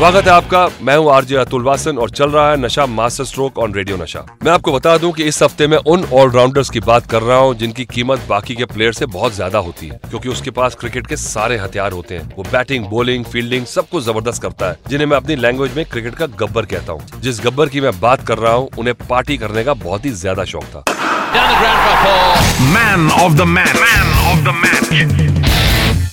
स्वागत है आपका। मैं हूँ आरजे अतुल वासन और चल रहा है नशा मास्टर स्ट्रोक ऑन रेडियो नशा। मैं आपको बता दूँ कि इस हफ़्ते में उन ऑलराउंडर्स की बात कर रहा हूँ जिनकी कीमत बाकी के प्लेयर से बहुत ज़्यादा होती है क्योंकि उसके पास क्रिकेट के सारे हथियार होते हैं। वो बैटिंग बॉलिंग फील्डिंग सब कुछ ज़बरदस्त करता है जिन्हें मैं अपनी लैंग्वेज में क्रिकेट का गब्बर कहता हूँ। जिस गब्बर की मैं बात कर रहा हूँ उन्हें पार्टी करने का बहुत ही ज़्यादा शौक था। Man of the match man of the match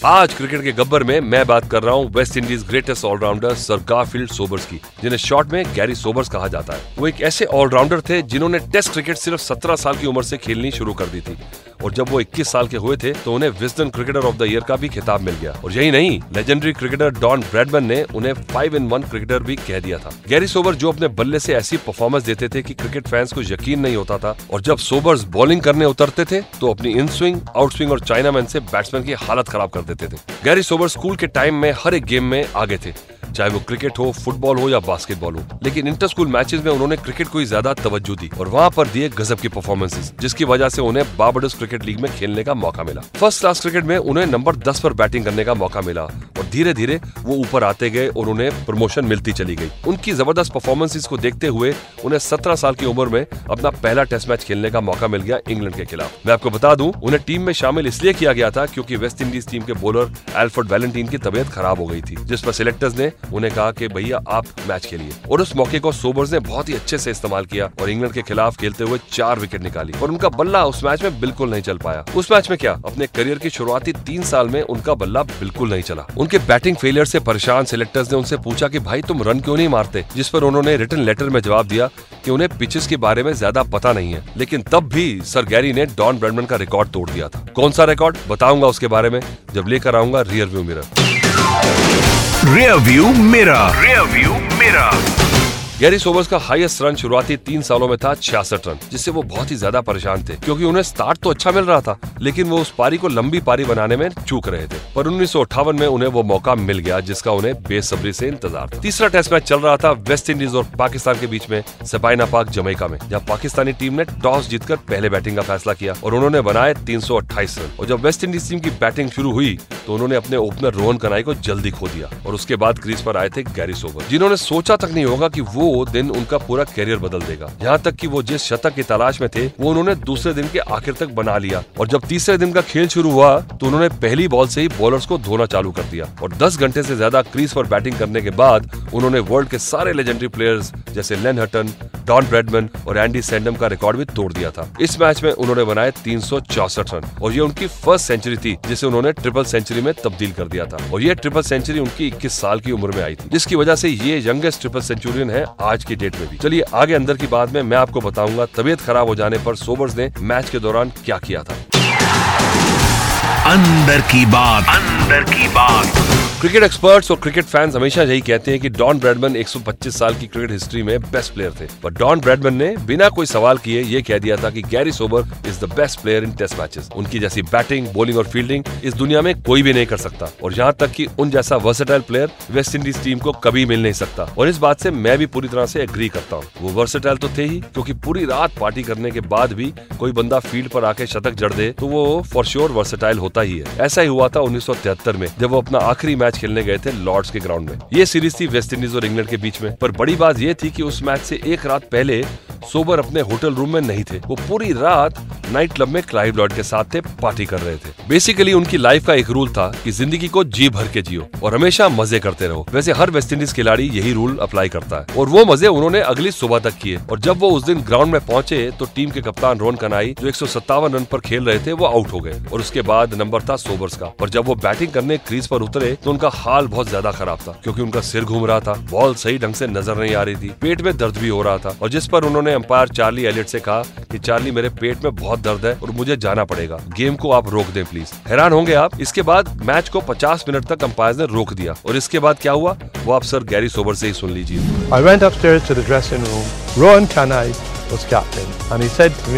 आज क्रिकेट के गब्बर में मैं बात कर रहा हूँ West Indies greatest allrounder sir Garfield Sobers की, जिन्हें शॉर्ट में गैरी सोबर्स कहा जाता है। वो एक ऐसे ऑलराउंडर थे जिन्होंने टेस्ट क्रिकेट सिर्फ़ 17 साल की उम्र से खेलनी शुरू कर दी थी। और जब वो 21 साल के हुए थे तो उन्हें Wisden cricketer of the year का भी खिताब मिल गया। और यही नहीं, लेजेंडरी क्रिकेटर डॉन ब्रैडमैन ने उन्हें फाइव इन वन क्रिकेटर भी कह दिया था। गैरी सोबर जो अपने बल्ले से ऐसी परफॉर्मेंस देते थे कि क्रिकेट फैंस को यकीन नहीं होता था, और जब सोबर्स बॉलिंग करने उतरते थे तो अपनी इन स्विंग आउट स्विंग और चाइनामैन से बैट्समैन की हालत खराब कर देते थे। गैरी सोबर स्कूल के टाइम में हर एक गेम में आगे थे, चाहे वो क्रिकेट हो, फुटबॉल हो या बास्केटबॉल हो। लेकिन इंटर स्कूल मैचेस में उन्होंने क्रिकेट को ही ज़्यादा तवज्जो दी और वहाँ पर दिए गजब की परफॉर्मेंसेस जिसकी वजह से उन्हें बाबडस क्रिकेट लीग में खेलने का मौका मिला। फ़र्स्ट क्लास क्रिकेट में उन्हें नंबर दस पर बैटिंग करने का मौका मिला। धीरे धीरे वो ऊपर आते गए और उन्हें प्रमोशन मिलती चली गई। उनकी ज़बरदस्त परफॉर्मेंसेस को देखते हुए उन्हें सत्रह साल की उम्र में अपना पहला टेस्ट मैच खेलने का मौका मिल गया इंग्लैंड के खिलाफ। मैं आपको बता दूँ, उन्हें टीम में शामिल इसलिए किया गया था क्योंकि वेस्ट इंडीज टीम के बॉलर एल्फर्ड वैलेंटीन की तबीयत खराब हो गई थी, जिस पर सिलेक्टर्स ने उन्हें कहा कि भैया आप मैच खेलिए। और उस मौके को सोबर्स ने बहुत ही अच्छे से इस्तेमाल किया और इंग्लैंड के खिलाफ खेलते हुए चार विकेट निकाली। और उनका बल्ला उस मैच में बिल्कुल नहीं चल पाया। उस मैच में क्या? अपने करियर की शुरुआती तीन साल में उनका बल्ला बिल्कुल नहीं चला। उनके बैटिंग फेलियर से परेशान सिलेक्टर्स ने उनसे पूछा कि भाई तुम रन क्यों नहीं मारते? जिस पर उन्होंने रिटर्न लेटर में जवाब दिया कि उन्हें पिचेस के बारे में ज़्यादा पता नहीं है। लेकिन तब भी सर गैरी ने डॉन ब्रेडमन का रिकॉर्ड तोड़ दिया था। कौन सा रिकॉर्ड बताऊँगा उसके बारे में। जब लेकर आऊँगा rear view mirror rear view मेरा रियर व्यू मेरा गैरी सोबर्स का हाईएस्ट रन शुरुआती तीन सालों में था, छियासठ रन, जिससे वो बहुत ही ज़्यादा परेशान थे, क्योंकि उन्हें स्टार्ट तो अच्छा मिल रहा था, लेकिन वो उस पारी को लंबी पारी बनाने में चूक रहे थे, पर उन्नीस सौ अठावन में उन्हें वो मौका मिल गया, जिसका उन्हें बेसब्री से इंतज़ार था। तीसरा टेस्ट मैच चल रहा था वेस्ट इंडीज और पाकिस्तान के बीच में सपाइना पाक जमैका में, जहाँ पाकिस्तानी टीम ने टॉस जीतकर पहले बैटिंग का फैसला किया और उन्होंने बनाए तीन सौ अट्ठाईस रन। और जब वेस्ट इंडीज टीम की बैटिंग शुरू हुई तो उन्होंने अपने ओपनर रोहन कनाई को जल्दी खो दिया और उसके बाद क्रीज पर आए थे गैरी सोबर जिन्होंने सोचा तक नहीं होगा कि वो दिन उनका पूरा करियर बदल देगा। यहाँ तक कि वो जिस शतक की तलाश में थे, वो उन्होंने दूसरे दिन के आखिर तक बना लिया और जब तीसरे दिन का खेल शुरू हुआ तो उन्होंने पहली बॉल से ही बॉलर्स को धोना चालू कर दिया और 10 घंटे से ज़्यादा क्रीज पर बैटिंग करने के बाद उन्होंने वर्ल्ड के सारे लेजेंडरी प्लेयर्स जैसे लेन हटन डॉन ब्रेडमैन और एंडी सैंडम का रिकॉर्ड भी तोड़ दिया था। इस मैच में उन्होंने बनाए तीन रन और ये उनकी फ़र्स्ट सेंचुरी थी, जिसे उन्होंने ट्रिपल सेंचुरी में तब्दील कर दिया था। और ये ट्रिपल सेंचुरी उनकी 21 साल की उम्र में आई थी। जिसकी वजह से ये यंगेस्ट ट्रिपल सेंचुरियन है आज की डेट में भी। चलिए, आगे अंदर की बात में मैं आपको बताऊँगा, तबियत खराब हो जाने पर सोबर्स ने मैच के दौरान क्या किया था। अंदर की बात। अंदर की बात। क्रिकेट एक्सपर्ट्स और क्रिकेट फैंस हमेशा यही कहते हैं कि डॉन ब्रैडमैन 125 साल की क्रिकेट हिस्ट्री में बेस्ट प्लेयर थे। पर डॉन ब्रैडमैन ने बिना कोई सवाल किए ये कह दिया था कि Garry Sober is the best player in test matches उनकी जैसी बैटिंग बॉलिंग और फील्डिंग इस दुनिया में कोई भी नहीं कर सकता। और यहाँ तक की उन जैसा versatile player West Indies team को कभी मिल नहीं सकता। और इस बात से मैं भी पूरी तरह से एग्री करता हूँ। वो वर्सेटाइल तो थे ही, क्योंकि पूरी रात पार्टी करने के बाद भी कोई बंदा फ़ील्ड पर आके शतक जड़ दे तो वो फॉर श्योर वर्सेटाइल होता ही है। ऐसा ही हुआ था उन्नीस सौ तिहत्तर में, जब वो अपना आखिरी मैच खेलने गए थे लॉर्ड्स के ग्राउंड में। ये सीरीज़ थी वेस्ट इंडीज और इंग्लैंड के बीच में। पर बड़ी बात यह थी कि उस मैच से एक रात पहले सोबर अपने होटल रूम में नहीं थे। वो पूरी रात नाइट क्लब में क्लाइव लॉर्ड के साथ थे पार्टी कर रहे थे। बेसिकली उनकी लाइफ का एक रूल था कि ज़िंदगी को जी भर के जियो और हमेशा मज़े करते रहो। वैसे हर वेस्ट इंडीज खिलाड़ी यही रूल अप्लाई करता है। और वो मज़े उन्होंने अगली सुबह तक किए। और जब वो उस दिन ग्राउंड में पहुँचे तो टीम के कप्तान रोन कनाई जो एक सौ सत्तावन रन पर खेल रहे थे, वो आउट हो गए। और उसके बाद नंबर था सोबर्स का। और जब वो बैटिंग करने क्रीज पर उतरे तो उनका हाल बहुत ज़्यादा खराब था, क्योंकि उनका सिर घूम रहा था बॉल सही ढंग से नज़र नहीं आ रही थी, पेट में दर्द भी हो रहा था, और जिस पर उन्होंने अंपायर चार्ली एलियट से कहा कि चार्ली मेरे पेट में बहुत दर्द है और मुझे जाना पड़ेगा। गेम को आप रोक दें प्लीज़ हैरान होंगे आप। इसके बाद मैच को 50 मिनट तक अंपायर ने रोक दिया। और इसके बाद क्या हुआ? वो आप सर गैरी सोबर से ही सुन लीजिए। I went upstairs to the dressing room Rohan Kanhai was captain and he said to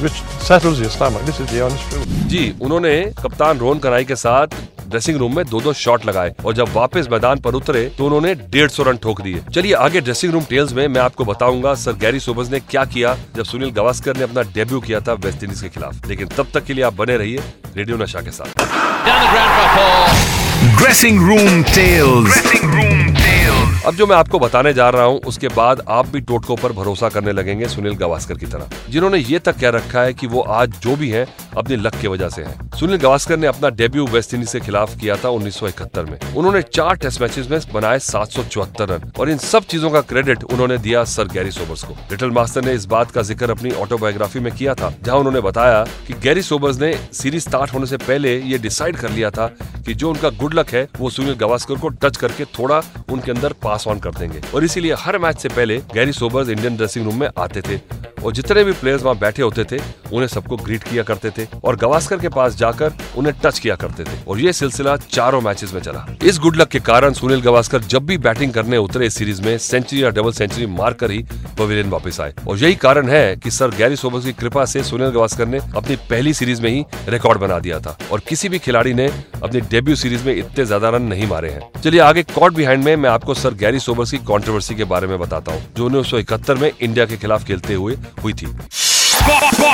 which settles your stomach. This is the honest truth. जी उन्होंने कप्तान रोहन कराई के साथ ड्रेसिंग रूम में दो दो शॉट लगाए और जब वापस मैदान पर उतरे तो उन्होंने डेढ़ सौ रन ठोक दिए चलिए आगे ड्रेसिंग रूम टेल्स में मैं आपको बताऊँगा सर गैरी सोबर्स ने क्या किया जब सुनील गावस्कर ने अपना डेब्यू किया था वेस्ट इंडीज के खिलाफ लेकिन तब तक के लिए आप बने रहिए रेडियो नशा के साथ. Dressing room tales dressing room tales अब जो मैं आपको बताने जा रहा हूँ, उसके बाद आप भी टोटकों पर भरोसा करने लगेंगे सुनील गावस्कर की तरह, जिन्होंने ये तक कह रखा है कि वो आज जो भी हैं, अपनी लक की वजह से हैं। सुनील गावस्कर ने अपना डेब्यू वेस्ट इंडीज के खिलाफ किया था 1971 में। उन्होंने चार टेस्ट मैचेस में बनाए सात सौ चौहत्तर रन, और इन सब चीज़ों का क्रेडिट उन्होंने दिया सर गैरी सोबर्स को। लिटिल मास्टर ने इस बात का ज़िक्र अपनी ऑटोबायोग्राफी में किया था, जहाँ उन्होंने बताया की गैरी सोबर्स ने सीरीज़ स्टार्ट होने से पहले ये डिसाइड कर लिया था कि जो उनका गुड लक है, वो सुनील गावस्कर को टच करके थोड़ा उनके अंदर पास ऑन कर देंगे। और इसीलिए हर मैच से पहले Garry Sobers Indian dressing room में आते थे। और जितने भी प्लेयर्स वहाँ बैठे होते थे, उन्हें सबको ग्रीट किया करते थे और गवास्कर के पास जाकर उन्हें टच किया करते थे। और ये सिलसिला चारों मैचेस में चला। इस गुड लक के कारण सुनील गवास्कर जब भी बैटिंग करने उतरे इस सीरीज़ में सेंचुरी या डबल सेंचुरी मारकर ही पवेलियन वापस आए। और यही कारण है कि सर गैरी सोबर्स की कृपा से सुनील गवास्कर ने अपनी पहली सीरीज़ में ही रिकॉर्ड बना दिया था। और किसी भी खिलाड़ी ने अपनी डेब्यू सीरीज़ में इतने ज़्यादा रन नहीं मारे हैं। चलिए आगे कॉट बिहाइंड में मैं आपको सर गैरी सोबर्स की कंट्रोवर्सी के बारे में बताता हूँ जो उन्नीस में इंडिया के खिलाफ खेलते हुए हुई थी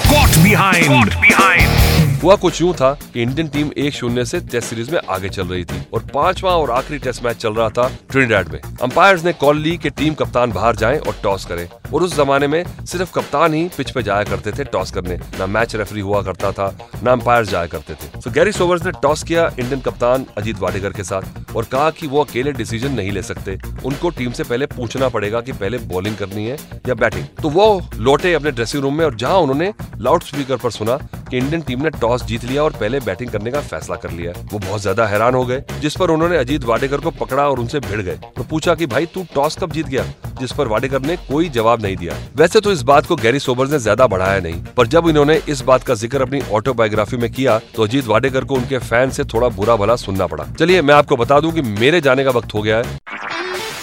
Caught behind. Got behind. हुआ कुछ यूँ था कि इंडियन टीम एक शून्य से टेस्ट सीरीज़ में आगे चल रही थी और पांचवा और आखिरी टेस्ट मैच चल रहा था ट्रिनिडाड में। अंपायर्स ने कॉल ली कि टीम कप्तान बाहर जाएँ और टॉस करें और उस जमाने में सिर्फ़ कप्तान ही पिच पे जाया करते थे टॉस करने, ना मैच रेफरी हुआ करता था, ना अंपायर जाया करते थे। तो गैरी सोवर्स ने टॉस किया इंडियन कप्तान अजीत वाडेकर के साथ और कहा कि वो अकेले डिसीज़न नहीं ले सकते। उनको टीम से पहले पूछना पड़ेगा कि पहले बॉलिंग करनी है या बैटिंग। तो वो लौटे अपने ड्रेसिंग रूम में और जहाँ उन्होंने लाउड स्पीकर पर सुना कि इंडियन टीम ने टॉस जीत लिया और पहले बैटिंग करने का फैसला कर लिया वो बहुत ज़्यादा हैरान हो गए, जिस पर उन्होंने अजीत वाडेकर को पकड़ा और उनसे भिड़ गए तो पूछा कि, भाई, तू टॉस कब जीत गया? जिस पर वाडेकर ने कोई जवाब नहीं दिया। वैसे तो इस बात को गैरी सोबर्स ने ज़्यादा बढ़ाया नहीं, पर जब इन्होंने इस बात का ज़िक्र अपनी ऑटोबायोग्राफी में किया तो अजीत वाडेकर को उनके फ़ैन से थोड़ा बुरा भला सुनना पड़ा। चलिए, मैं आपको बता दूँ कि मेरे जाने का वक्त हो गया है।